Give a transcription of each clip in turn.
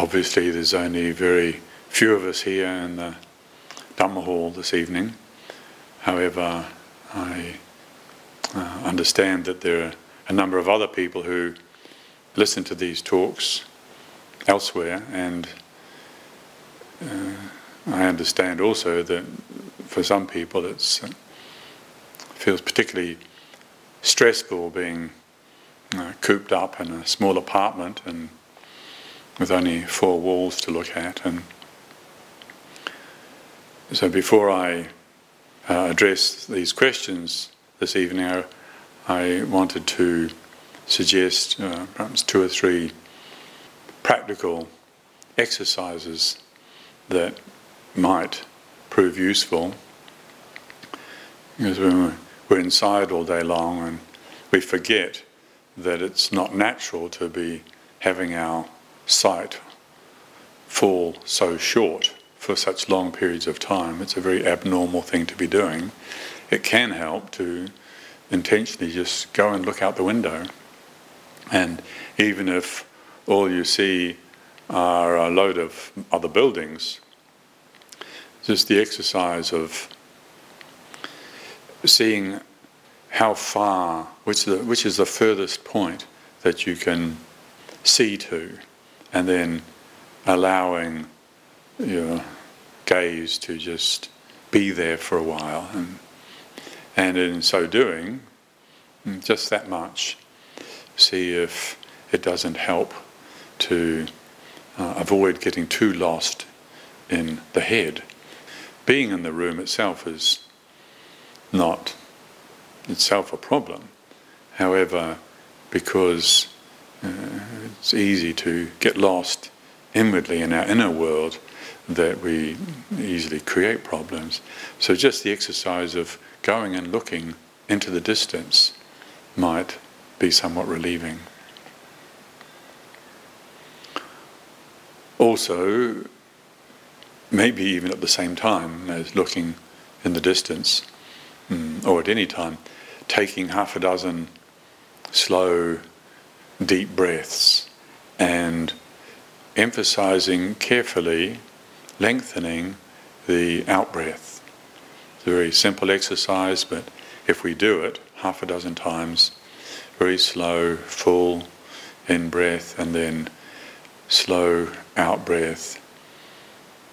Obviously, there's only very few of us here in the Dhamma Hall this evening. However, I uh, understand that there are a number of other people who listen to these talks elsewhere, and uh, I understand also that for some people it uh, feels particularly stressful being uh, cooped up in a small apartment and with only four walls to look at. And so before I uh, address these questions this evening, I, I wanted to suggest uh, perhaps two or three practical exercises that might prove useful. Because we're, we're inside all day long and we forget that it's not natural to be having our sight fall so short for such long periods of time. It's a very abnormal thing to be doing. It can help to intentionally just go and look out the window. And even if all you see are a load of other buildings, just the exercise of seeing how far, which, the, which is the furthest point that you can see to and then allowing your gaze to just be there for a while, and, and in so doing, just that much, see if it doesn't help to uh, avoid getting too lost in the head. Being in the room itself is not itself a problem. However, because uh, it's easy to get lost inwardly in our inner world that we easily create problems. So just the exercise of going and looking into the distance might be somewhat relieving. Also, maybe even at the same time as looking in the distance, mm, or at any time, taking half a dozen slow deep breaths and emphasizing carefully lengthening the out breath. It's a very simple exercise, but if we do it half a dozen times, very slow, full in breath, and then slow out breath,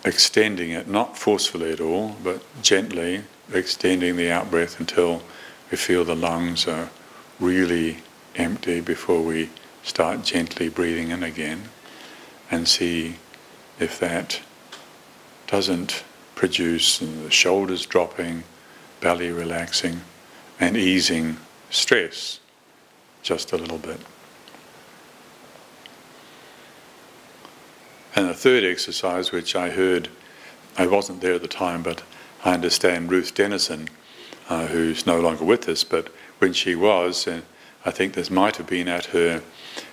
extending it, not forcefully at all, but gently extending the out breath until we feel the lungs are really empty before we start gently breathing in again and see if that doesn't produce the shoulders dropping, belly relaxing, and easing stress just a little bit. And the third exercise, which I heard, I wasn't there at the time, but I understand Ruth Denison, uh, who's no longer with us, but when she was, uh, I think this might have been at her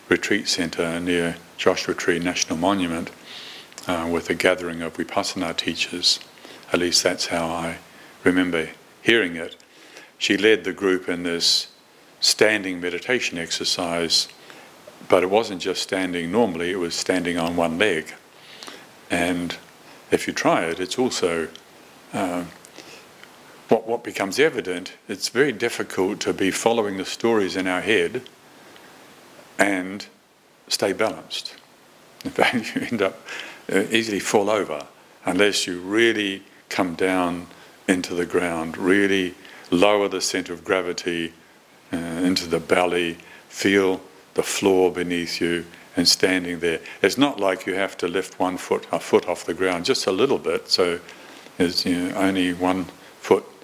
retreat centre near Joshua Tree National Monument uh, with a gathering of Vipassana teachers. At least that's how I remember hearing it. She led the group in this standing meditation exercise, but it wasn't just standing normally, it was standing on one leg. And if you try it, it's also uh, what, what becomes evident, it's very difficult to be following the stories in our head and stay balanced. In fact, you end up uh, easily fall over unless you really come down into the ground, really lower the center of gravity uh, into the belly, feel the floor beneath you, and standing there. It's not like you have to lift one foot, a foot off the ground, just a little bit. So there's you know, only one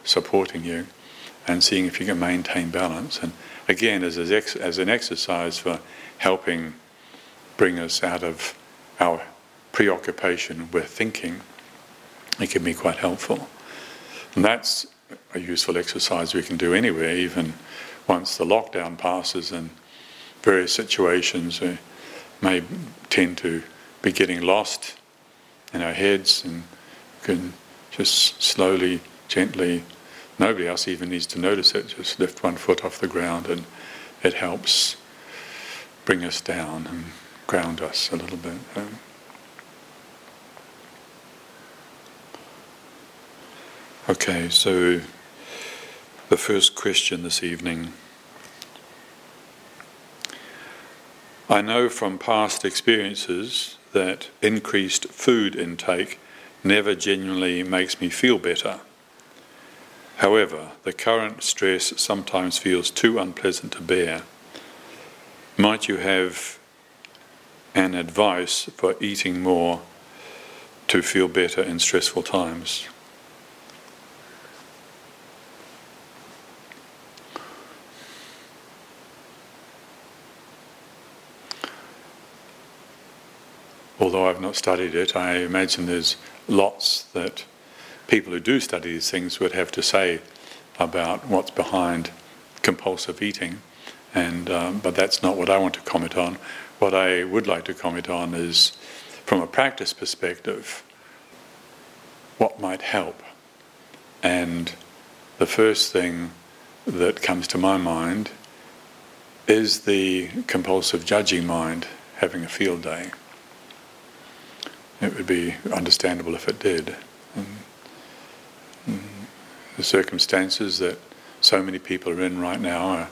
supporting you and seeing if you can maintain balance. And again, as, as an exercise for helping bring us out of our preoccupation with thinking, it can be quite helpful. And that's a useful exercise we can do anywhere, even once the lockdown passes and various situations we may tend to be getting lost in our heads and can just slowly, gently, nobody else even needs to notice it, just lift one foot off the ground and it helps bring us down and ground us a little bit. Okay, so the first question this evening. I know from past experiences that increased food intake never genuinely makes me feel better. However, the current stress sometimes feels too unpleasant to bear. Might you have an advice for eating more to feel better in stressful times? although I've not studied it, I imagine there's lots that people who do study these things would have to say about what's behind compulsive eating. And um, but that's not what I want to comment on. What I would like to comment on is, from a practice perspective, what might help. And the first thing that comes to my mind is the compulsive judging mind having a field day it would be understandable if it did. The circumstances that so many people are in right now are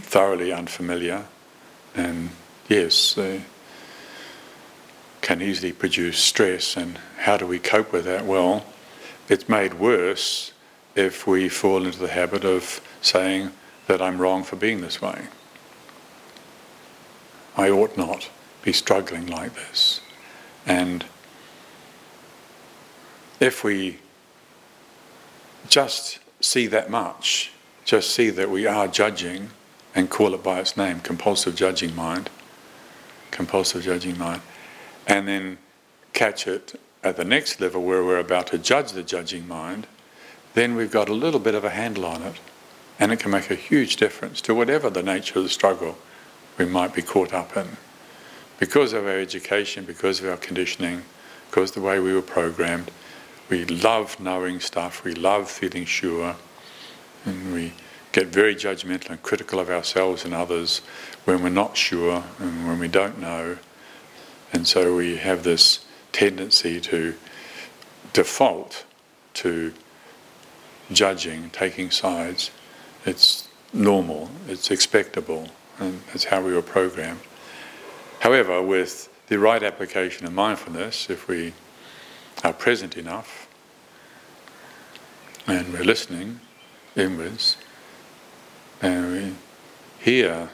thoroughly unfamiliar, and yes, they can easily produce stress. And how do we cope with that? Well, it's made worse if we fall into the habit of saying that I'm wrong for being this way. I ought not be struggling like this. And if we just see that much, just see that we are judging and call it by its name, compulsive judging mind, compulsive judging mind, and then catch it at the next level where we're about to judge the judging mind, then we've got a little bit of a handle on it. And it can make a huge difference to whatever the nature of the struggle we might be caught up in. Because of our education, because of our conditioning, because the way we were programmed, we love knowing stuff, we love feeling sure, and we get very judgmental and critical of ourselves and others when we're not sure and when we don't know. And so we have this tendency to default to judging, taking sides. It's normal, it's expectable, and it's how we were programmed. However, with the right application of mindfulness, if we are present enough and we're listening inwards and we hear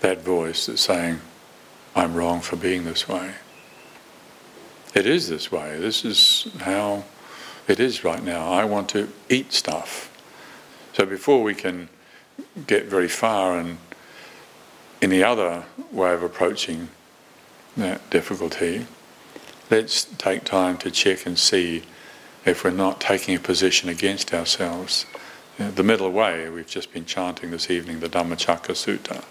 that voice that's saying, I'm wrong for being this way. It is this way. This is how it is right now. I want to eat stuff. So before we can get very far and any other way of approaching that difficulty, let's take time to check and see if we're not taking a position against ourselves. the middle way, we've just been chanting this evening the Dhammacakka Sutta.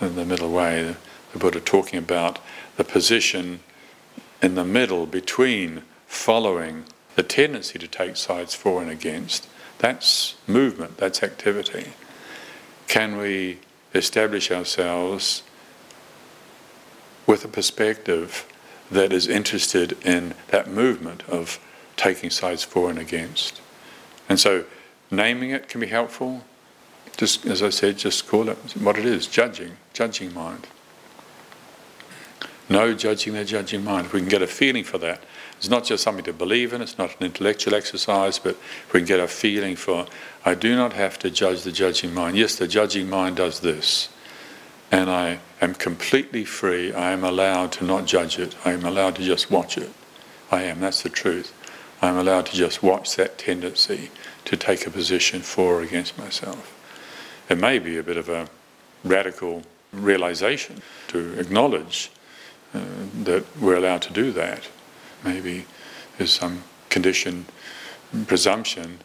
In the middle way, the Buddha talking about the position in the middle between following the tendency to take sides for and against. That's movement, that's activity. Can we establish ourselves with a perspective that is interested in that movement of taking sides for and against. And so naming it can be helpful. Just as I said, just call it what it is, judging, judging mind. No judging the judging mind. If we can get a feeling for that, it's not just something to believe in, it's not an intellectual exercise, but if we can get a feeling for, I do not have to judge the judging mind. Yes, the judging mind does this. And I am completely free. I am allowed to not judge it. I am allowed to just watch it. I am. That's the truth. I am allowed to just watch that tendency to take a position for or against myself. It may be a bit of a radical realization, to acknowledge uh, that we're allowed to do that. Maybe there's some conditioned presumption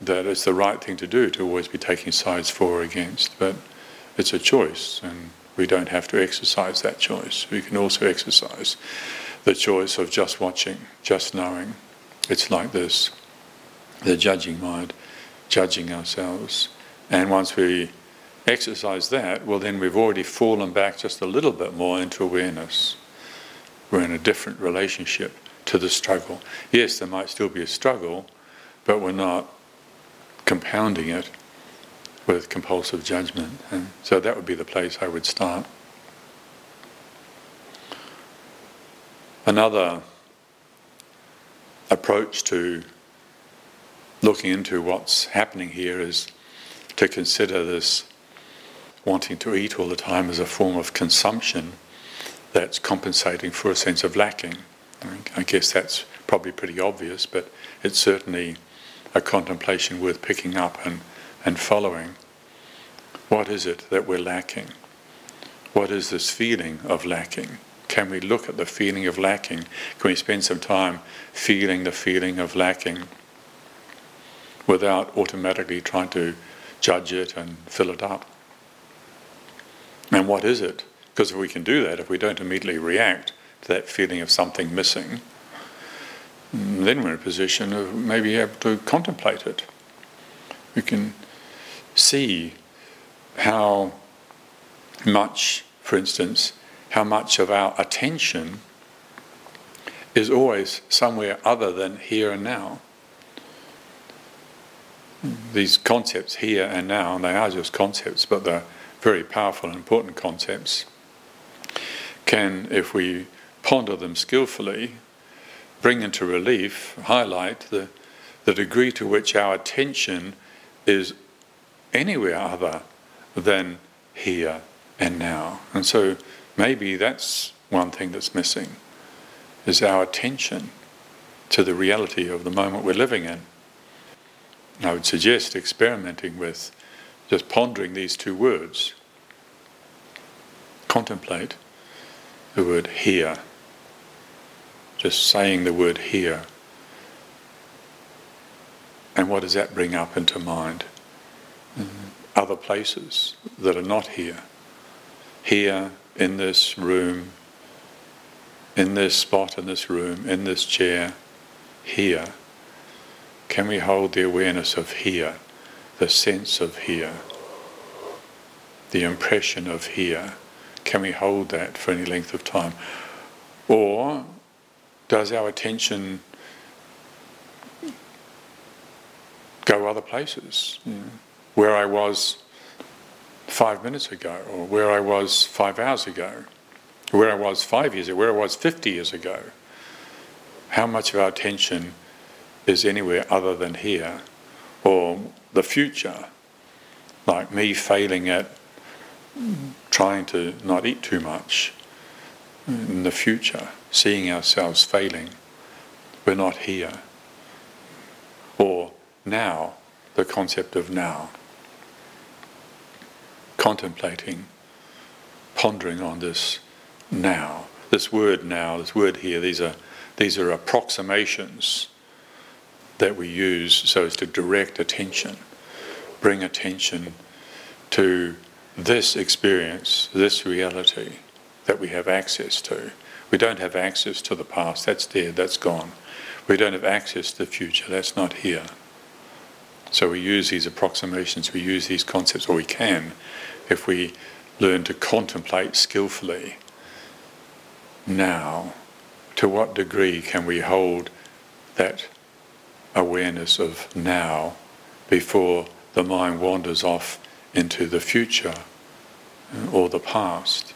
that it's the right thing to do to always be taking sides for or against, but it's a choice, and we don't have to exercise that choice. We can also exercise the choice of just watching, just knowing. It's like this the judging mind, judging ourselves. And once we exercise that, well, then we've already fallen back just a little bit more into awareness. We're in a different relationship to the struggle. Yes, there might still be a struggle, but we're not compounding it with compulsive judgment. And so that would be the place I would start. Another approach to looking into what's happening here is to consider this wanting to eat all the time as a form of consumption that's compensating for a sense of lacking. I guess that's probably pretty obvious, but it's certainly a contemplation worth picking up and, and following. What is it that we're lacking? What is this feeling of lacking? Can we look at the feeling of lacking? Can we spend some time feeling the feeling of lacking without automatically trying to judge it and fill it up? And what is it? Because if we can do that, if we don't immediately react to that feeling of something missing, then we're in a position of maybe able to contemplate it. We can see how much, for instance, how much of our attention is always somewhere other than here and now. These concepts, here and now, and they are just concepts, but they're very powerful and important concepts, can, if we ponder them skillfully, bring into relief, highlight the, the degree to which our attention is anywhere other than here and now. And so maybe that's one thing that's missing is our attention to the reality of the moment we're living in. I would suggest experimenting with just pondering these two words. Contemplate the word here just saying the word here. And what does that bring up into mind? Mm-hmm. Other places that are not here. Here, in this room, in this spot in this room, in this chair, here. Can we hold the awareness of here, the sense of here, the impression of here? Can we hold that for any length of time? Or does our attention go other places? Where I was five minutes ago, or where I was five hours ago, where I was five years ago, where I was 50 years ago. How much of our attention is anywhere other than here? Or the future, like me failing at trying to not eat too much in the future seeing ourselves failing. We're not here. Or now, the concept of now. Contemplating, pondering on this now. This word now, this word here, these are, these are approximations that we use so as to direct attention, bring attention to this experience, this reality that we have access to. We don't have access to the past, that's dead, that's gone. We don't have access to the future, that's not here. So we use these approximations, we use these concepts, or we can, if we learn to contemplate skillfully. Now, to what degree can we hold that awareness of now before the mind wanders off into the future or the past?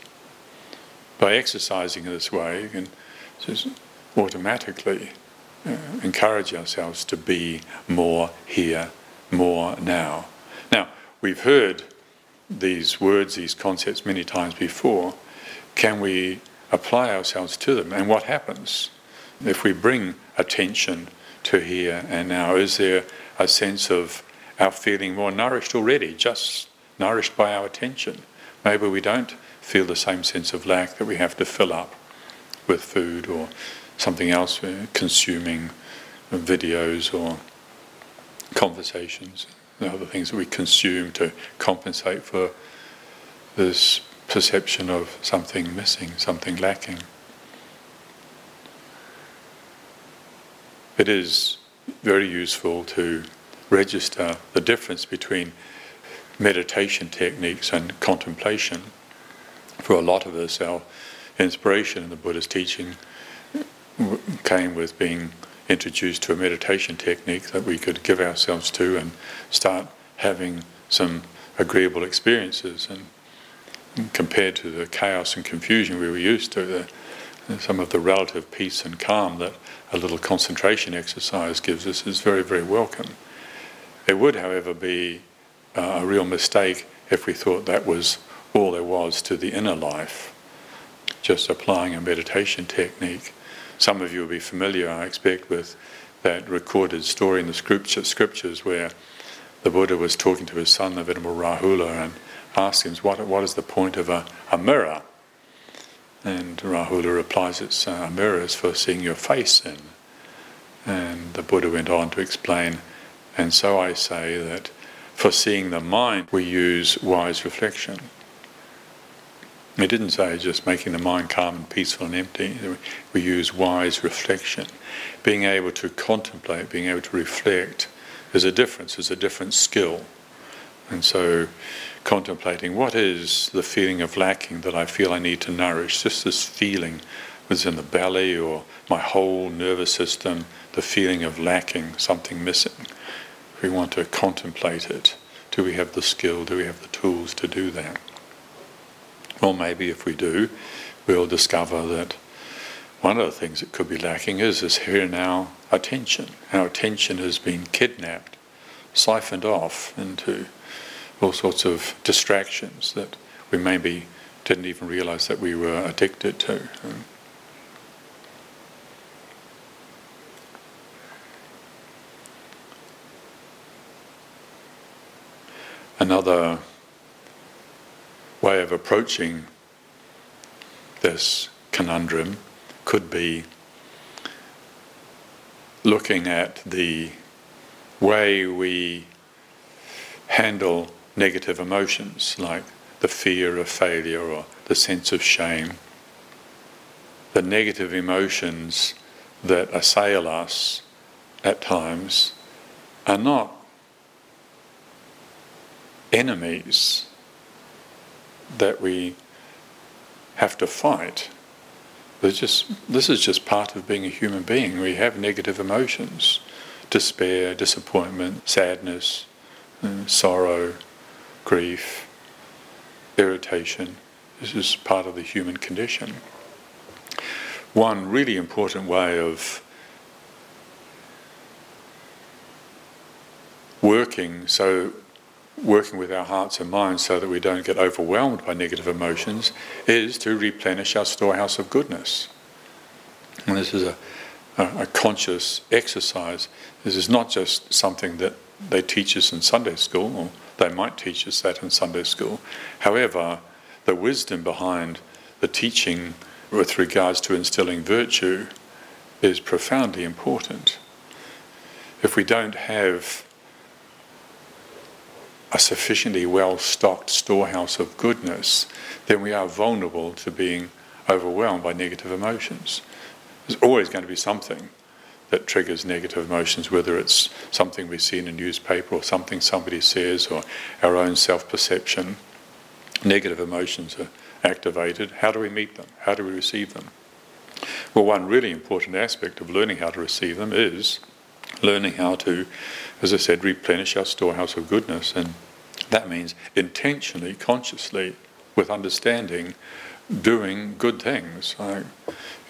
by exercising in this way, you can just automatically uh, encourage ourselves to be more here, more now. Now, we've heard these words, these concepts many times before. Can we apply ourselves to them? And what happens if we bring attention to here and now? Is there a sense of our feeling more nourished already, just nourished by our attention? Maybe we don't feel the same sense of lack that we have to fill up with food or something else, uh, consuming videos or conversations, and other things that we consume to compensate for this perception of something missing, something lacking. It is very useful to register the difference between meditation techniques and contemplation. For a lot of us, our inspiration in the Buddha's teaching came with being introduced to a meditation technique that we could give ourselves to and start having some agreeable experiences. And compared to the chaos and confusion we were used to, the, some of the relative peace and calm that a little concentration exercise gives us is very, very welcome. It would, however, be uh, a real mistake if we thought that was all there was to the inner life, just applying a meditation technique. Some of you will be familiar, I expect, with that recorded story in the scripture, scriptures where the Buddha was talking to his son, the Venerable Rahula, and asked him, What, what is the point of a, a mirror? And Rahula replies, It's uh, a mirror is for seeing your face in. And the Buddha went on to explain, and so I say that for seeing the mind, we use wise reflection. It didn't say just making the mind calm and peaceful and empty. We use wise reflection. Being able to contemplate, being able to reflect, is a difference, is a different skill. And so, contemplating what is the feeling of lacking that I feel I need to nourish, just this feeling was in the belly or my whole nervous system, the feeling of lacking, something missing. We want to contemplate it. Do we have the skill? Do we have the tools to do that? Or maybe if we do, we'll discover that one of the things that could be lacking is this here now attention. Our attention has been kidnapped, siphoned off into all sorts of distractions that we maybe didn't even realize that we were addicted to. Another way of approaching this conundrum could be looking at the way we handle negative emotions like the fear of failure or the sense of shame. The negative emotions that assail us at times are not enemies that we have to fight. just, this is just part of being a human being. We have negative emotions despair, disappointment, sadness, uh, sorrow, grief, irritation. This is part of the human condition. One really important way of working so working with our hearts and minds so that we don't get overwhelmed by negative emotions is to replenish our storehouse of goodness. And this is a, a, a, conscious exercise. This is not just something that they teach us in Sunday school, or they might teach us that in Sunday school. However, the wisdom behind the teaching with regards to instilling virtue is profoundly important. If we don't have a sufficiently well stocked storehouse of goodness, then we are vulnerable to being overwhelmed by negative emotions. There's always going to be something that triggers negative emotions, whether it's something we see in a newspaper or something somebody says or our own self perception. Negative emotions are activated. How do we meet them? How do we receive them? Well, one really important aspect of learning how to receive them is learning how to, as I said, replenish our storehouse of goodness. And that means intentionally, consciously, with understanding, doing good things. I, you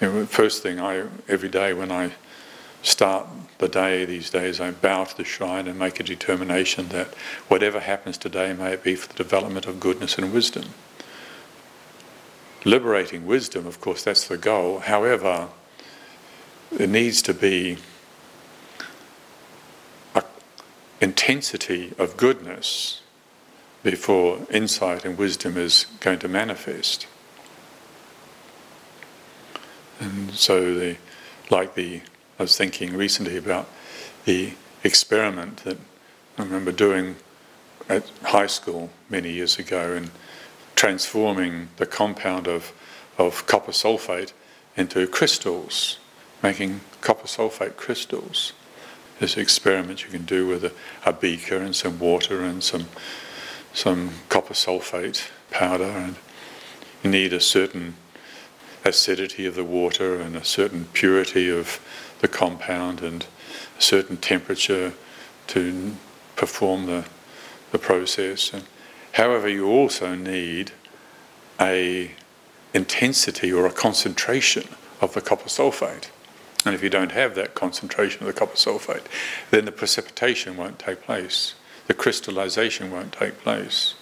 know, first thing I every day when I start the day these days, I bow to the shrine and make a determination that whatever happens today, may it be for the development of goodness and wisdom. Liberating wisdom, of course, that's the goal. However, it needs to be intensity of goodness before insight and wisdom is going to manifest. And so, the, like the, I was thinking recently about the experiment that I remember doing at high school many years ago and transforming the compound of, of copper sulfate into crystals, making copper sulfate crystals. An experiment you can do with a, a beaker and some water and some some copper sulfate powder, and you need a certain acidity of the water and a certain purity of the compound and a certain temperature to perform the, the process. And however, you also need a intensity or a concentration of the copper sulfate. And if you don't have that concentration of the copper sulfate, then the precipitation won't take place, the crystallization won't take place.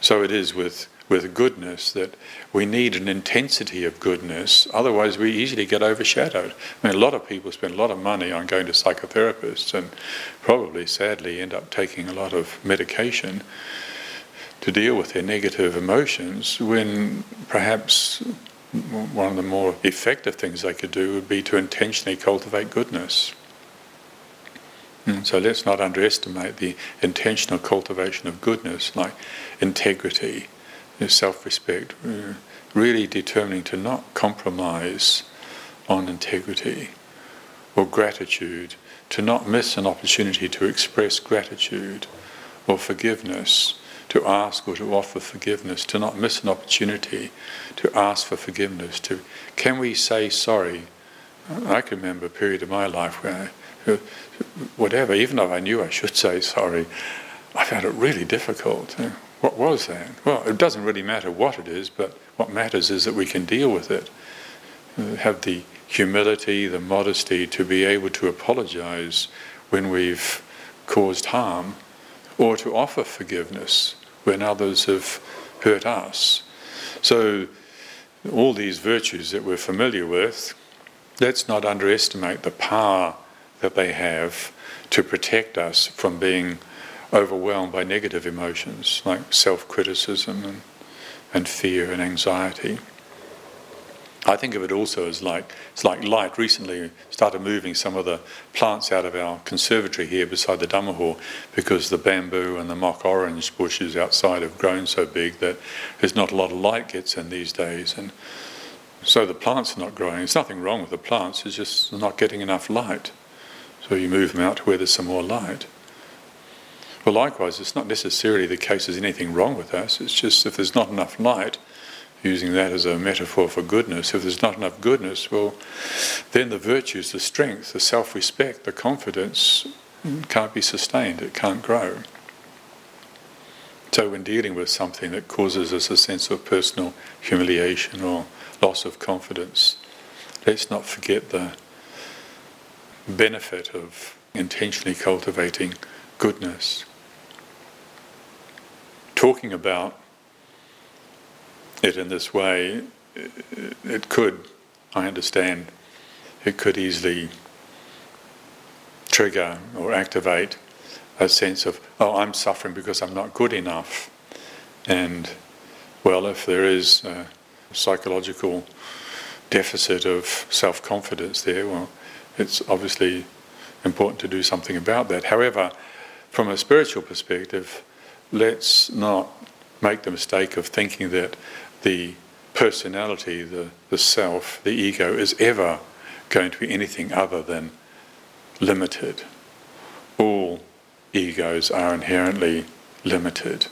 So it is with, with goodness that we need an intensity of goodness, otherwise, we easily get overshadowed. I mean, a lot of people spend a lot of money on going to psychotherapists and probably, sadly, end up taking a lot of medication to deal with their negative emotions when perhaps one of the more effective things they could do would be to intentionally cultivate goodness. And so let's not underestimate the intentional cultivation of goodness, like integrity, self respect, uh, really determining to not compromise on integrity or gratitude, to not miss an opportunity to express gratitude or forgiveness to ask or to offer forgiveness, to not miss an opportunity to ask for forgiveness. To can we say sorry? I can remember a period of my life where, whatever, even though I knew I should say sorry, I found it really difficult. Uh, what was that? Well, it doesn't really matter what it is, but what matters is that we can deal with it. Uh, have the humility, the modesty to be able to apologize when we've caused harm or to offer forgiveness when others have hurt us. So, all these virtues that we're familiar with, let's not underestimate the power that they have to protect us from being overwhelmed by negative emotions like self criticism and, and fear and anxiety. I think of it also as like it's like light. Recently, started moving some of the plants out of our conservatory here beside the Dhamma hall because the bamboo and the mock orange bushes outside have grown so big that there's not a lot of light gets in these days, and so the plants are not growing. There's nothing wrong with the plants; it's just not getting enough light. So you move them out to where there's some more light. Well, likewise, it's not necessarily the case there's anything wrong with us. It's just if there's not enough light using that as a metaphor for goodness, if there's not enough goodness, well, then the virtues, the strength, the self respect, the confidence can't be sustained, it can't grow. So, when dealing with something that causes us a sense of personal humiliation or loss of confidence, let's not forget the benefit of intentionally cultivating goodness. Talking about it in this way, it could, I understand, it could easily trigger or activate a sense of, oh, I'm suffering because I'm not good enough. And, well, if there is a psychological deficit of self confidence there, well, it's obviously important to do something about that. However, from a spiritual perspective, let's not make the mistake of thinking that the personality, the, the self, the ego, is ever going to be anything other than limited. All egos are inherently limited.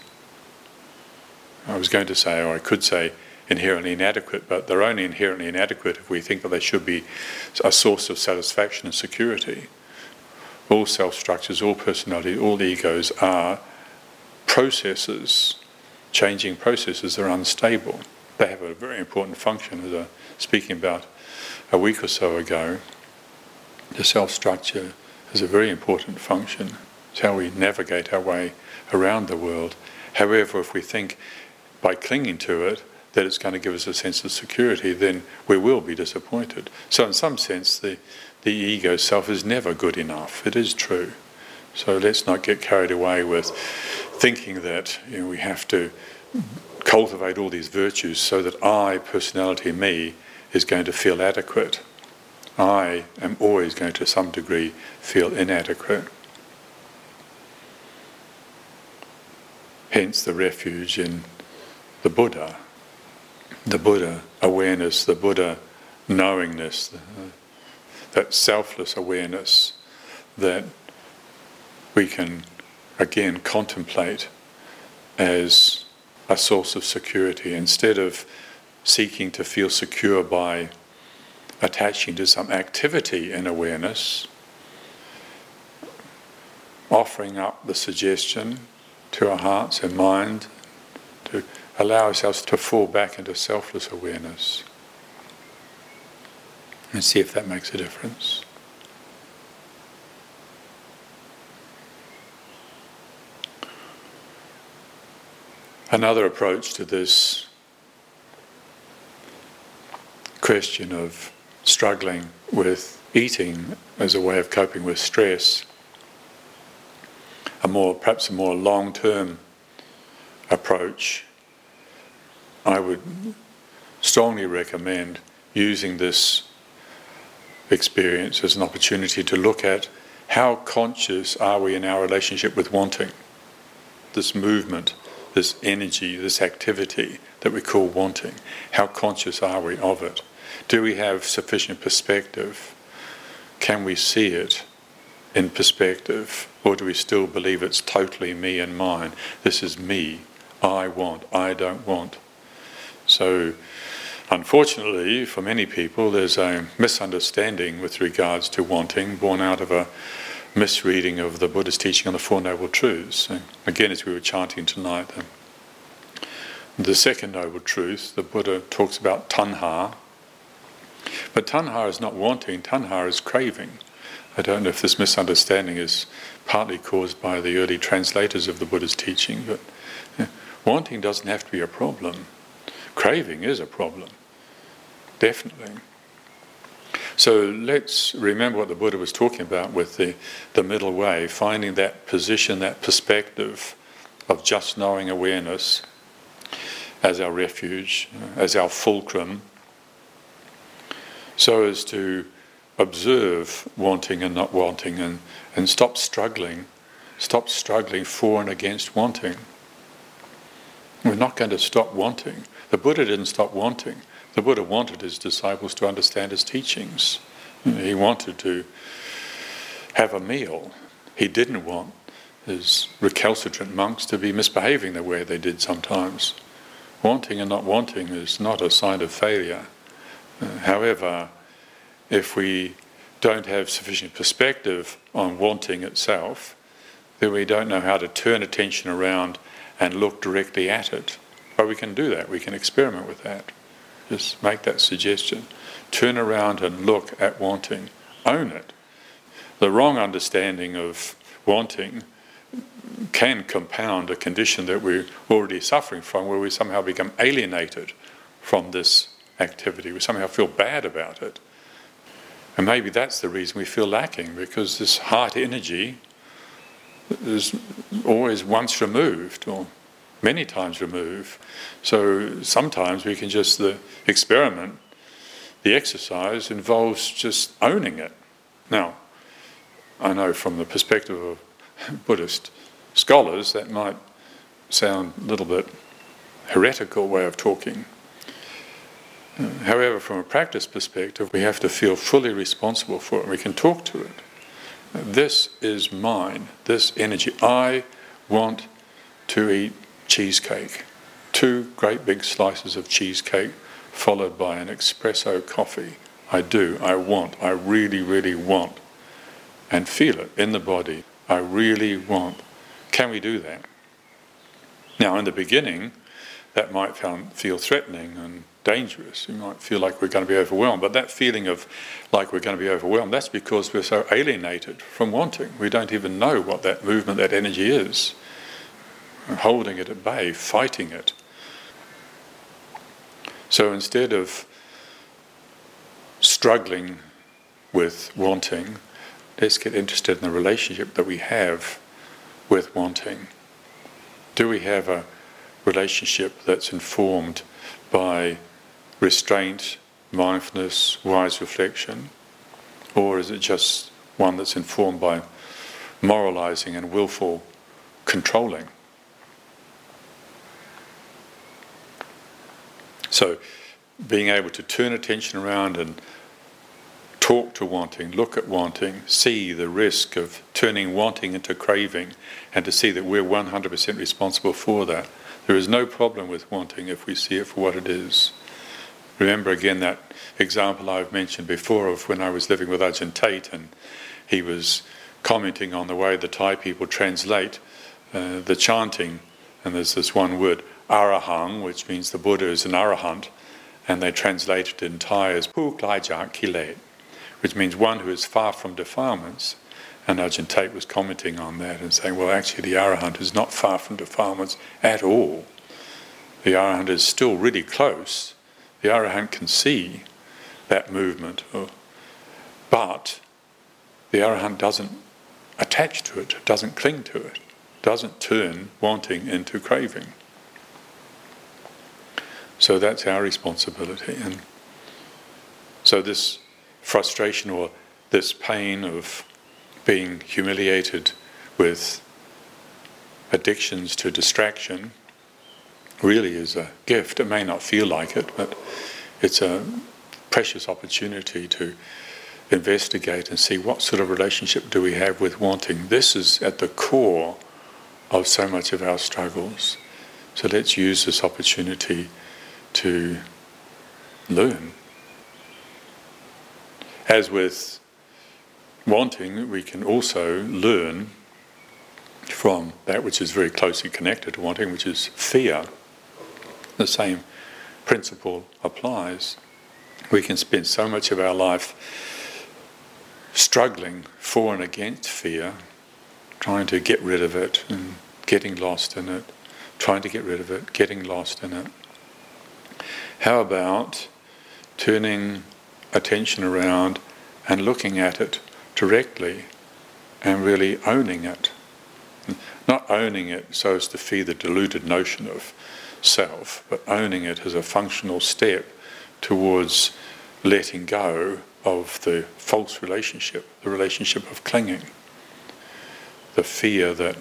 I was going to say, or I could say, inherently inadequate, but they're only inherently inadequate if we think that they should be a source of satisfaction and security. All self structures, all personality, all egos are processes changing processes are unstable. They have a very important function, as I was speaking about a week or so ago. The self structure has a very important function. It's how we navigate our way around the world. However, if we think by clinging to it that it's going to give us a sense of security, then we will be disappointed. So, in some sense, the, the ego self is never good enough. It is true. So let's not get carried away with thinking that you know, we have to cultivate all these virtues so that I, personality, me, is going to feel adequate. I am always going to some degree feel inadequate. Hence the refuge in the Buddha, the Buddha awareness, the Buddha knowingness, uh, that selfless awareness that we can again contemplate as a source of security instead of seeking to feel secure by attaching to some activity in awareness, offering up the suggestion to our hearts and mind to allow ourselves to fall back into selfless awareness and see if that makes a difference. Another approach to this question of struggling with eating as a way of coping with stress, a more perhaps a more long-term approach, I would strongly recommend using this experience as an opportunity to look at how conscious are we in our relationship with wanting, this movement, this energy, this activity that we call wanting. How conscious are we of it? Do we have sufficient perspective? Can we see it in perspective? Or do we still believe it's totally me and mine? This is me. I want. I don't want. So, unfortunately, for many people, there's a misunderstanding with regards to wanting, born out of a misreading of the Buddha's teaching on the Four Noble Truths. Again, as we were chanting tonight, um, the second noble truth, the Buddha talks about tanha, but tanha is not wanting, tanha is craving. I don't know if this misunderstanding is partly caused by the early translators of the Buddha's teaching, but yeah, wanting doesn't have to be a problem. Craving is a problem, definitely. So let's remember what the Buddha was talking about with the, the middle way, finding that position, that perspective of just knowing awareness as our refuge, as our fulcrum so as to observe wanting and not wanting and, and stop struggling, stop struggling for and against wanting. We're not going to stop wanting. The Buddha didn't stop wanting. The Buddha wanted his disciples to understand his teachings. He wanted to have a meal. He didn't want his recalcitrant monks to be misbehaving the way they did sometimes. Wanting and not wanting is not a sign of failure. However, if we don't have sufficient perspective on wanting itself, then we don't know how to turn attention around and look directly at it. But we can do that, we can experiment with that. Just make that suggestion. Turn around and look at wanting, own it. The wrong understanding of wanting can compound a condition that we're already suffering from, where we somehow become alienated from this activity. We somehow feel bad about it. And maybe that's the reason we feel lacking, because this heart energy is always once removed, or many times removed. So sometimes we can just, the experiment, the exercise involves just owning it. Now, I know from the perspective of Buddhist scholars that might sound a little bit heretical way of talking. However, from a practice perspective, we have to feel fully responsible for it. We can talk to it. This is mine, this energy. I want to eat cheesecake. Two great big slices of cheesecake, followed by an espresso coffee. I do, I want, I really, really want. And feel it in the body. I really want. Can we do that? Now, in the beginning, that might feel threatening and dangerous. You might feel like we're going to be overwhelmed, but that feeling of like we're going to be overwhelmed, that's because we're so alienated from wanting. We don't even know what that movement, that energy is. We're holding it at bay, fighting it. So instead of struggling with wanting, let's get interested in the relationship that we have with wanting. Do we have a relationship that's informed by restraint, mindfulness, wise reflection? Or is it just one that's informed by moralizing and willful controlling? So, being able to turn attention around and talk to wanting, look at wanting, see the risk of turning wanting into craving, and to see that we're 100% responsible for that. There is no problem with wanting if we see it for what it is. Remember again that example I've mentioned before of when I was living with Ajahn Tate and he was commenting on the way the Thai people translate uh, the chanting. And there's this one word, arahang, which means the Buddha is an arahant, and they translate it in Thai as pu klai jak kilet, which means one who is far from defilements. And Ajahn Tate was commenting on that and saying, well, actually, the arahant is not far from defilements at all. The arahant is still really close. The arahant can see that movement, uh, but the arahant doesn't attach to it, doesn't cling to it, doesn't turn wanting into craving. So that's our responsibility. And so this frustration or this pain of being humiliated with addictions to distraction really is a gift. It may not feel like it, but it's a precious opportunity to investigate and see what sort of relationship do we have with wanting. This is at the core of so much of our struggles. So let's use this opportunity to learn. As with wanting, we can also learn from that which is very closely connected to wanting, which is fear. The same principle applies. We can spend so much of our life struggling for and against fear, trying to get rid of it and getting lost in it, trying to get rid of it, getting lost in it. How about turning attention around and looking at it directly and really owning it? Not owning it so as to feed the deluded notion of self, but owning it as a functional step towards letting go of the false relationship, the relationship of clinging. The fear that,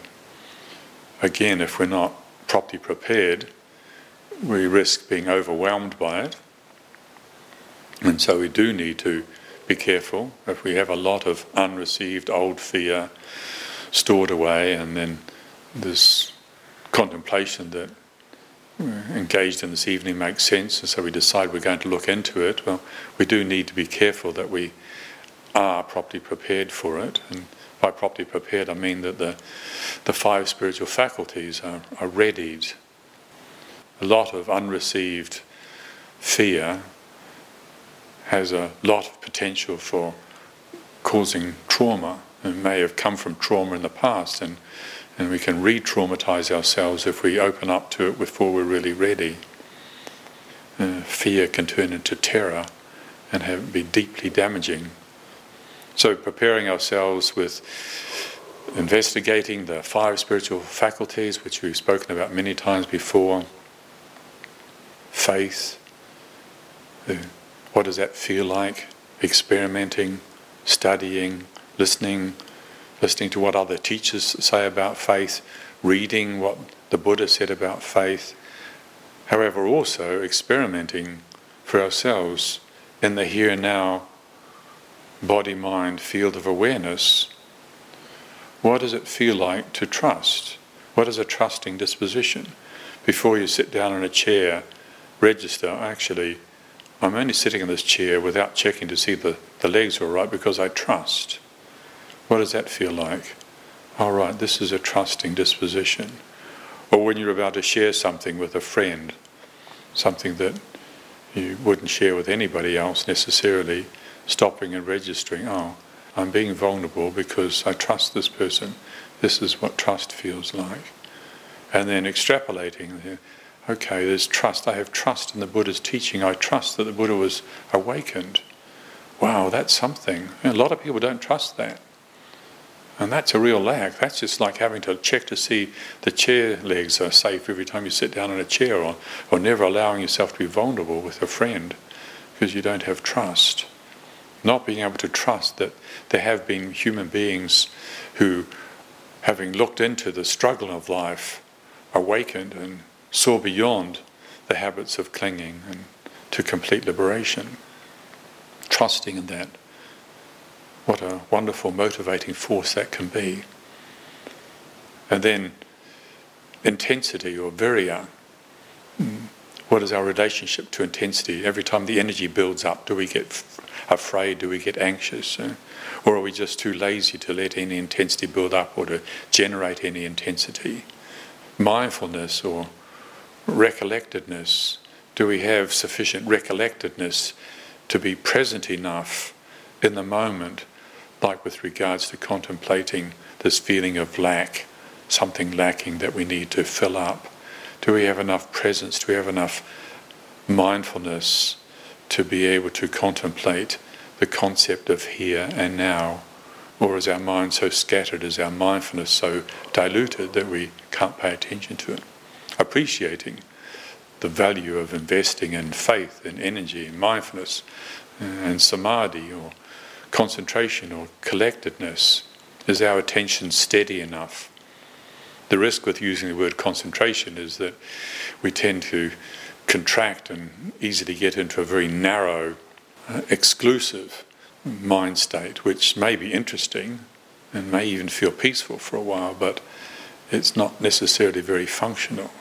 again, if we're not properly prepared, we risk being overwhelmed by it. And so we do need to be careful if we have a lot of unreceived old fear stored away and then this contemplation that we're engaged in this evening makes sense and so we decide we're going to look into it, well, we do need to be careful that we are properly prepared for it. And by properly prepared, I mean that the, the five spiritual faculties are, are readied a lot of unreceived fear has a lot of potential for causing trauma and may have come from trauma in the past and, and we can re-traumatize ourselves if we open up to it before we're really ready. Uh, fear can turn into terror and have, be deeply damaging. So preparing ourselves with investigating the five spiritual faculties, which we've spoken about many times before, faith. What does that feel like? Experimenting, studying, listening, listening to what other teachers say about faith, reading what the Buddha said about faith. However, also experimenting for ourselves in the here and now body mind field of awareness. What does it feel like to trust? What is a trusting disposition? Before you sit down in a chair register, actually, I'm only sitting in this chair without checking to see the, the legs are right because I trust. What does that feel like? All right, this is a trusting disposition. Or when you're about to share something with a friend, something that you wouldn't share with anybody else necessarily, stopping and registering, oh, I'm being vulnerable because I trust this person. This is what trust feels like. And then extrapolating okay, there's trust. I have trust in the Buddha's teaching. I trust that the Buddha was awakened. Wow, that's something. A lot of people don't trust that. And that's a real lack. That's just like having to check to see the chair legs are safe every time you sit down in a chair, or, or never allowing yourself to be vulnerable with a friend because you don't have trust. Not being able to trust that there have been human beings who, having looked into the struggle of life, awakened and saw beyond the habits of clinging and to complete liberation. Trusting in that. What a wonderful motivating force that can be. And then intensity or virya. Uh, mm, what is our relationship to intensity? Every time the energy builds up, do we get afraid? Do we get anxious? Uh, or are we just too lazy to let any intensity build up or to generate any intensity? Mindfulness or recollectedness. Do we have sufficient recollectedness to be present enough in the moment like with regards to contemplating this feeling of lack, something lacking that we need to fill up? Do we have enough presence? Do we have enough mindfulness to be able to contemplate the concept of here and now? Or is our mind so scattered, is our mindfulness so diluted that we can't pay attention to it? Appreciating the value of investing in faith and energy and mindfulness and samadhi or concentration or collectedness? Is our attention steady enough? The risk with using the word concentration is that we tend to contract and easily get into a very narrow, uh, exclusive mind state, which may be interesting and may even feel peaceful for a while, but it's not necessarily very functional.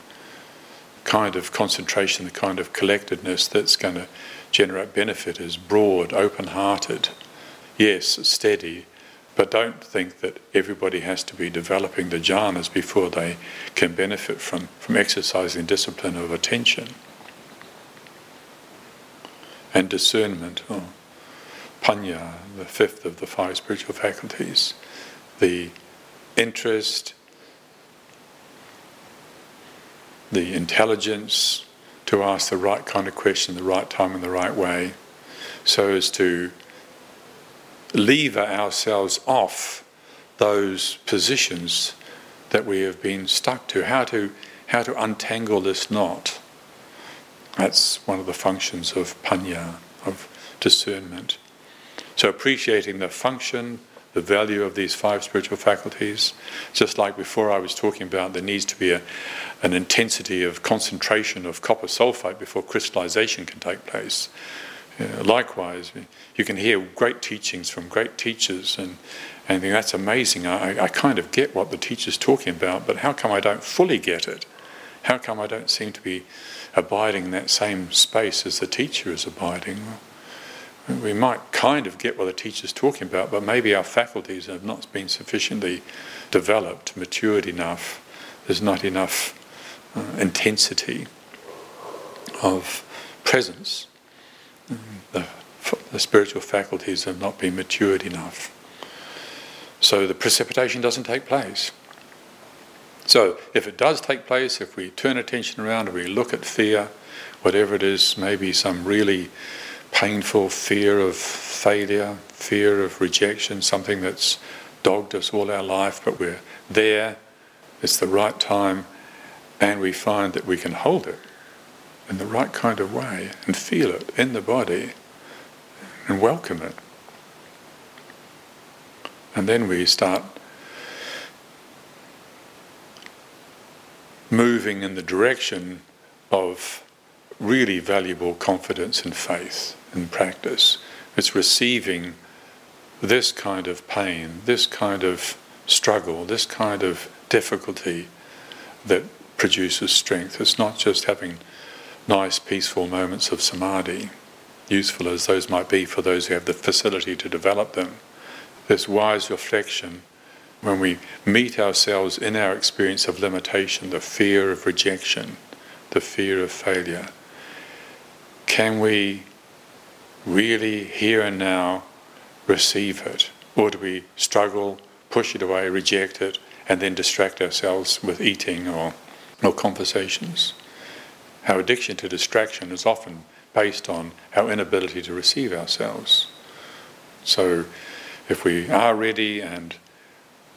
Kind of concentration, the kind of collectedness that's going to generate benefit is broad, open hearted, yes, steady, but don't think that everybody has to be developing the jhanas before they can benefit from, from exercising discipline of attention. And discernment, or panya, the fifth of the five spiritual faculties, the interest, the intelligence to ask the right kind of question, at the right time, in the right way, so as to lever ourselves off those positions that we have been stuck to, how to, how to untangle this knot. That's one of the functions of panya, of discernment. So, appreciating the function, the value of these five spiritual faculties, just like before I was talking about, there needs to be a, an intensity of concentration of copper sulfate before crystallization can take place. Likewise, you can hear great teachings from great teachers and, and think that's amazing. I, I kind of get what the teacher's talking about, but how come I don't fully get it? How come I don't seem to be abiding in that same space as the teacher is abiding? We might kind of get what the teacher's talking about, but maybe our faculties have not been sufficiently developed, matured enough. There's not enough uh, intensity of presence the, the spiritual faculties have not been matured enough. So the precipitation doesn't take place. So if it does take place, if we turn attention around and we look at fear, whatever it is, maybe some really painful fear of failure, fear of rejection, something that's dogged us all our life, but we're there, it's the right time, and we find that we can hold it in the right kind of way and feel it in the body and welcome it. And then we start moving in the direction of really valuable confidence and faith and practice. It's receiving this kind of pain, this kind of struggle, this kind of difficulty that produces strength. It's not just having nice, peaceful moments of samadhi, useful as those might be for those who have the facility to develop them. This wise reflection, when we meet ourselves in our experience of limitation, the fear of rejection, the fear of failure, can we really here and now receive it? Or do we struggle, push it away, reject it, and then distract ourselves with eating or, or conversations? Our addiction to distraction is often based on our inability to receive ourselves. So, if we are ready and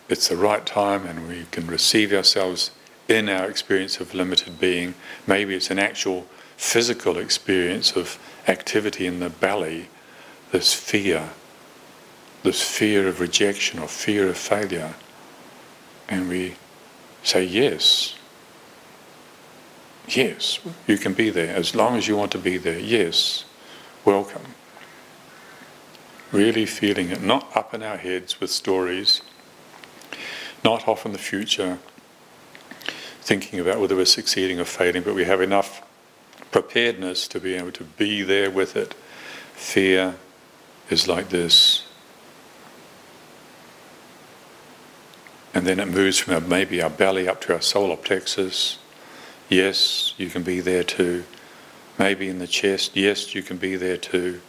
it's the right time and we can receive ourselves in our experience of limited being. Maybe it's an actual physical experience of activity in the belly, this fear, this fear of rejection or fear of failure. And we say, yes, yes, you can be there as long as you want to be there. Yes, welcome. Really feeling it, not up in our heads with stories, not off in the future, thinking about whether we're succeeding or failing, but we have enough preparedness to be able to be there with it. Fear is like this. And then it moves from our, maybe our belly up to our solar plexus. Yes, you can be there too. Maybe in the chest. Yes, you can be there too,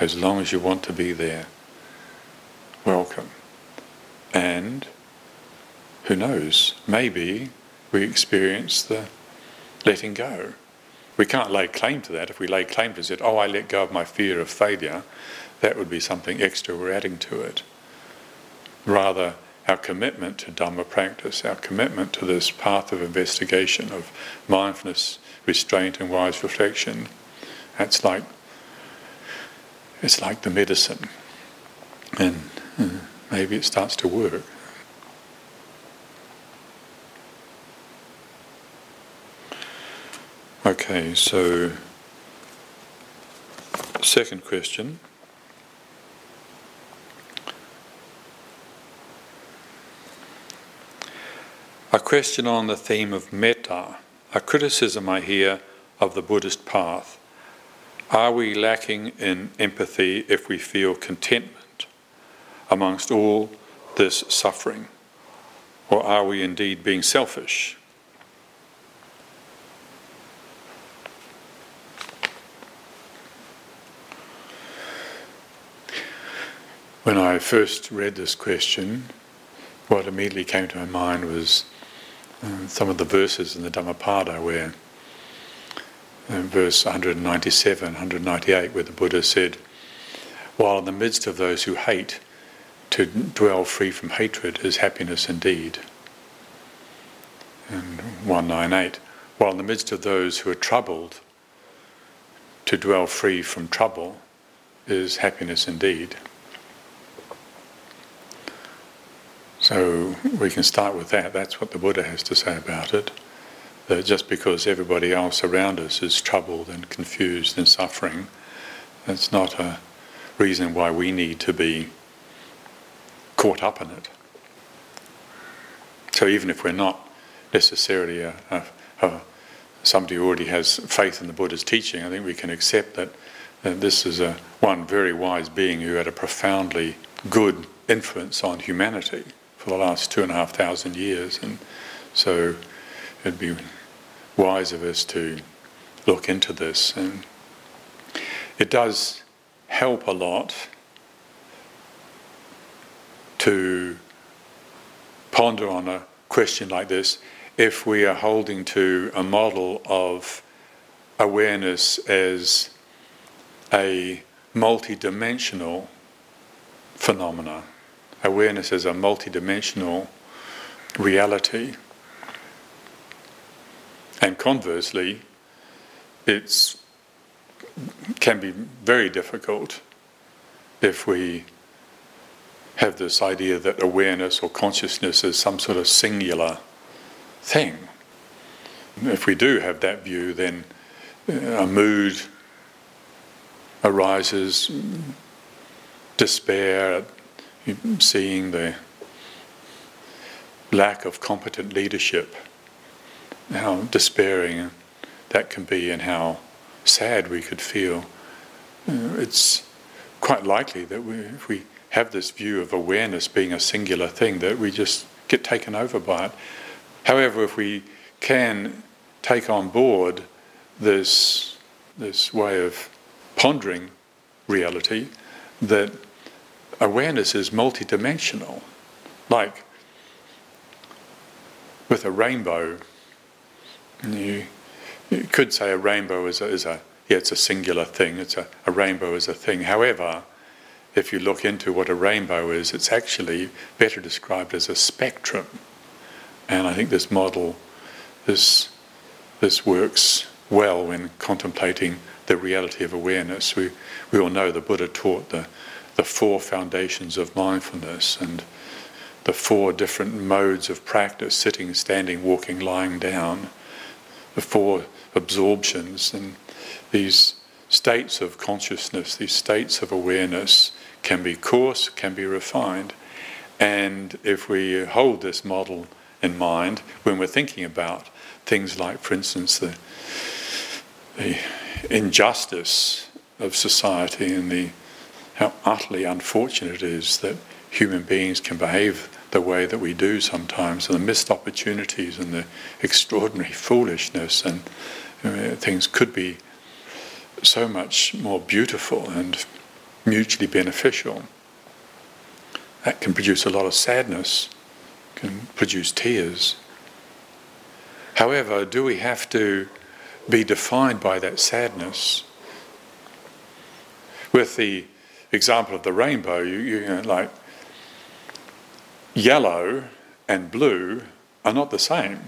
as long as you want to be there. Welcome. And who knows, maybe we experience the letting go. We can't lay claim to that. If we lay claim to it, oh, I let go of my fear of failure, that would be something extra we're adding to it. Rather, our commitment to Dhamma practice, our commitment to this path of investigation, of mindfulness, restraint, and wise reflection, that's like it's like the medicine, and uh, maybe it starts to work. Okay, so second question. A question on the theme of metta, a criticism I hear of the Buddhist path. Are we lacking in empathy if we feel contentment amongst all this suffering? Or are we indeed being selfish? When I first read this question, what immediately came to my mind was um, some of the verses in the Dhammapada where in verse 197, 198, where the Buddha said, While in the midst of those who hate, to dwell free from hatred is happiness indeed. And 198, while in the midst of those who are troubled, to dwell free from trouble is happiness indeed. So we can start with that. That's what the Buddha has to say about it. That just because everybody else around us is troubled and confused and suffering, that's not a reason why we need to be caught up in it. So even if we're not necessarily a, a, a, somebody who already has faith in the Buddha's teaching, I think we can accept that, that this is a one very wise being who had a profoundly good influence on humanity for the last two and a half thousand years. And so it'd be wise of us to look into this. And it does help a lot to ponder on a question like this if we are holding to a model of awareness as a multidimensional phenomena awareness as a multidimensional reality. And conversely, it can be very difficult if we have this idea that awareness or consciousness is some sort of singular thing. If we do have that view, then uh, a mood arises, despair, seeing the lack of competent leadership, how despairing that can be, and how sad we could feel. Uh, it's quite likely that we, if we have this view of awareness being a singular thing, that we just get taken over by it. However, if we can take on board this this way of pondering reality, that awareness is multidimensional. Like with a rainbow, you, you could say a rainbow is a, is a yeah, it's a singular thing. It's a, a rainbow is a thing. However, if you look into what a rainbow is, it's actually better described as a spectrum. And I think this model, this, this works well when contemplating the reality of awareness. We, we all know the Buddha taught the, the four foundations of mindfulness and the four different modes of practice sitting, standing, walking, lying down, the four absorptions, and these states of consciousness, these states of awareness can be coarse, can be refined. And if we hold this model in mind when we're thinking about things like, for instance, the, the injustice of society and the how utterly unfortunate it is that human beings can behave the way that we do sometimes, and the missed opportunities and the extraordinary foolishness, and things could be so much more beautiful and mutually beneficial. That can produce a lot of sadness, can produce tears. However, do we have to be defined by that sadness? With the example of the rainbow, you, you know, like yellow and blue are not the same.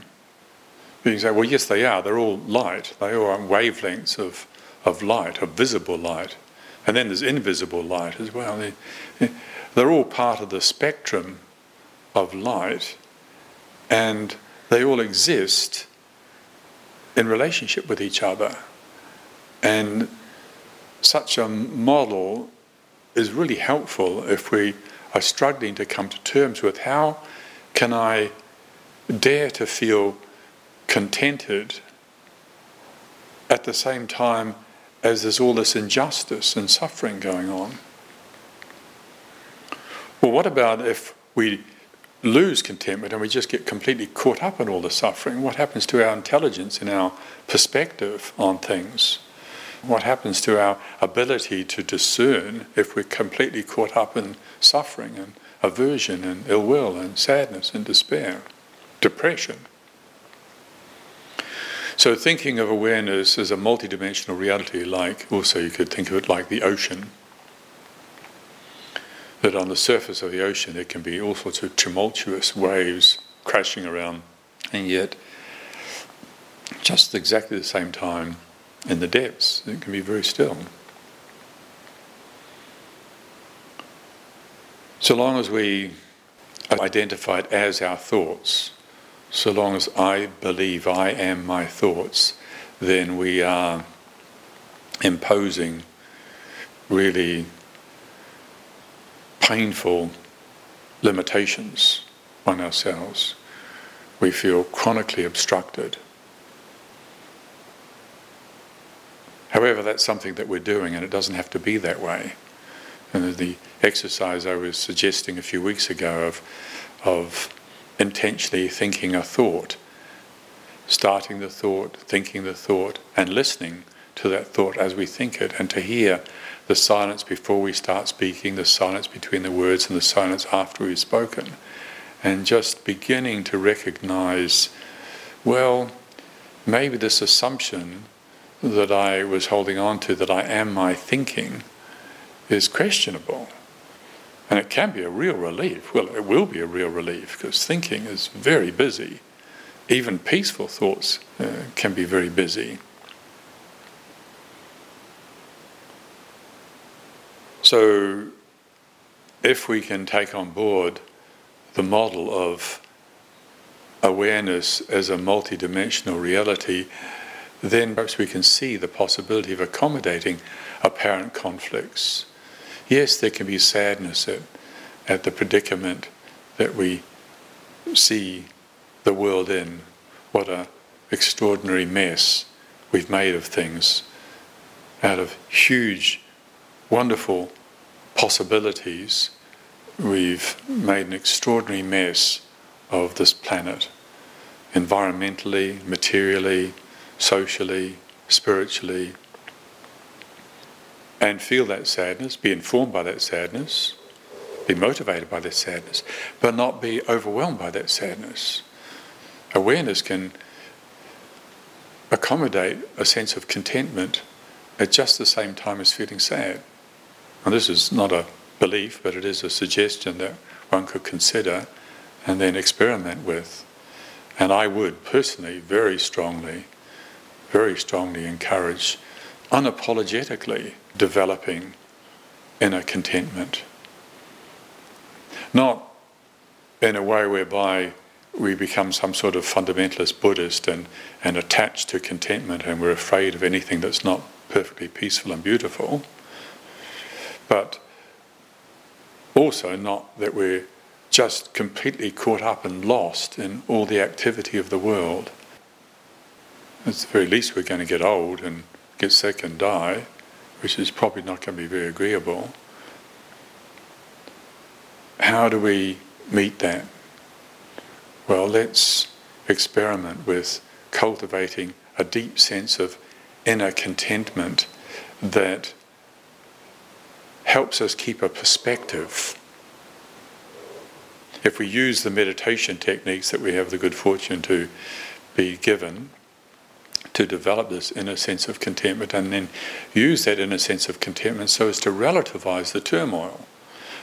You can say, well, yes, they are. They're all light. They all are wavelengths of, of light, of visible light. And then there's invisible light as well. They, they're all part of the spectrum of light, and they all exist in relationship with each other. And such a model is really helpful if we are struggling to come to terms with how can I dare to feel contented at the same time as there's all this injustice and suffering going on. Well, what about if we lose contentment and we just get completely caught up in all the suffering? What happens to our intelligence and our perspective on things? What happens to our ability to discern if we're completely caught up in suffering and aversion and ill will and sadness and despair, depression? So, thinking of awareness as a multidimensional reality, like also you could think of it like the ocean. That on the surface of the ocean there can be all sorts of tumultuous waves crashing around, and yet, just exactly the same time, in the depths. It can be very still. So long as we identify it as our thoughts, so long as I believe I am my thoughts, then we are imposing really painful limitations on ourselves. We feel chronically obstructed. However, that's something that we're doing, and it doesn't have to be that way. And the exercise I was suggesting a few weeks ago of, of intentionally thinking a thought, starting the thought, thinking the thought, and listening to that thought as we think it, and to hear the silence before we start speaking, the silence between the words, and the silence after we've spoken. And just beginning to recognize, well, maybe this assumption that I was holding on to, that I am my thinking, is questionable. And it can be a real relief. Well, it will be a real relief because thinking is very busy. Even peaceful thoughts uh, can be very busy. So, if we can take on board the model of awareness as a multidimensional reality, then perhaps we can see the possibility of accommodating apparent conflicts. Yes, there can be sadness at, at the predicament that we see the world in. What an extraordinary mess we've made of things out of huge, wonderful possibilities. We've made an extraordinary mess of this planet, environmentally, materially, socially, spiritually, and feel that sadness, be informed by that sadness, be motivated by that sadness, but not be overwhelmed by that sadness. Awareness can accommodate a sense of contentment at just the same time as feeling sad. And this is not a belief, but it is a suggestion that one could consider and then experiment with. And I would personally, very strongly, very strongly encourage unapologetically developing inner contentment. Not in a way whereby we become some sort of fundamentalist Buddhist and, and attached to contentment and we're afraid of anything that's not perfectly peaceful and beautiful. But also not that we're just completely caught up and lost in all the activity of the world. At the very least, we're going to get old and get sick and die, which is probably not going to be very agreeable. How do we meet that? Well, let's experiment with cultivating a deep sense of inner contentment that helps us keep a perspective. If we use the meditation techniques that we have the good fortune to be given to develop this inner sense of contentment and then use that inner sense of contentment so as to relativize the turmoil.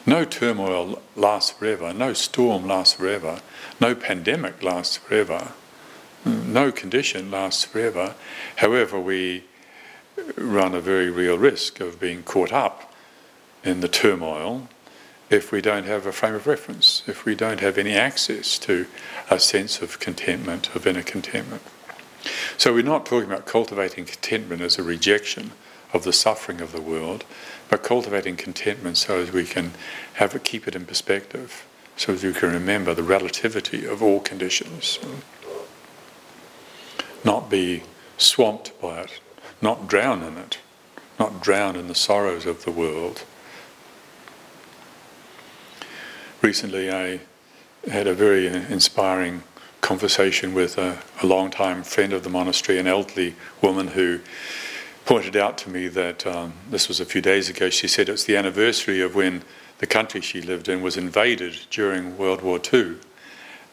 No turmoil lasts forever, no storm lasts forever, no pandemic lasts forever, no condition lasts forever. However, we run a very real risk of being caught up in the turmoil if we don't have a frame of reference, if we don't have any access to a sense of contentment, of inner contentment. So we're not talking about cultivating contentment as a rejection of the suffering of the world, but cultivating contentment so as we can have it, keep it in perspective, so as we can remember the relativity of all conditions, not be swamped by it, not drown in it, not drown in the sorrows of the world. Recently, I had a very inspiring conversation with a, a long-time friend of the monastery, an elderly woman who pointed out to me that um, this was a few days ago. She said it's the anniversary of when the country she lived in was invaded during World War II,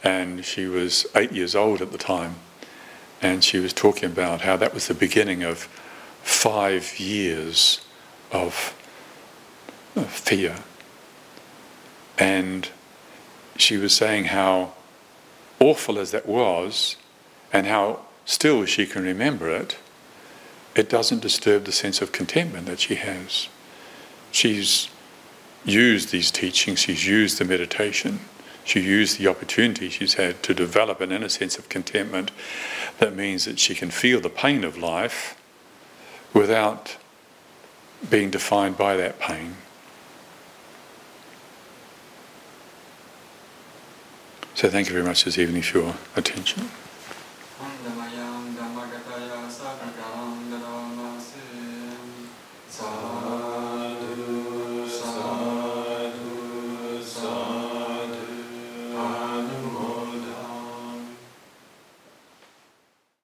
and she was eight years old at the time, and she was talking about how that was the beginning of five years of fear and she was saying how awful as that was, and how still she can remember it, it doesn't disturb the sense of contentment that she has. She's used these teachings, she's used the meditation, she used the opportunity she's had to develop an inner sense of contentment that means that she can feel the pain of life without being defined by that pain. So thank you very much this evening for your attention.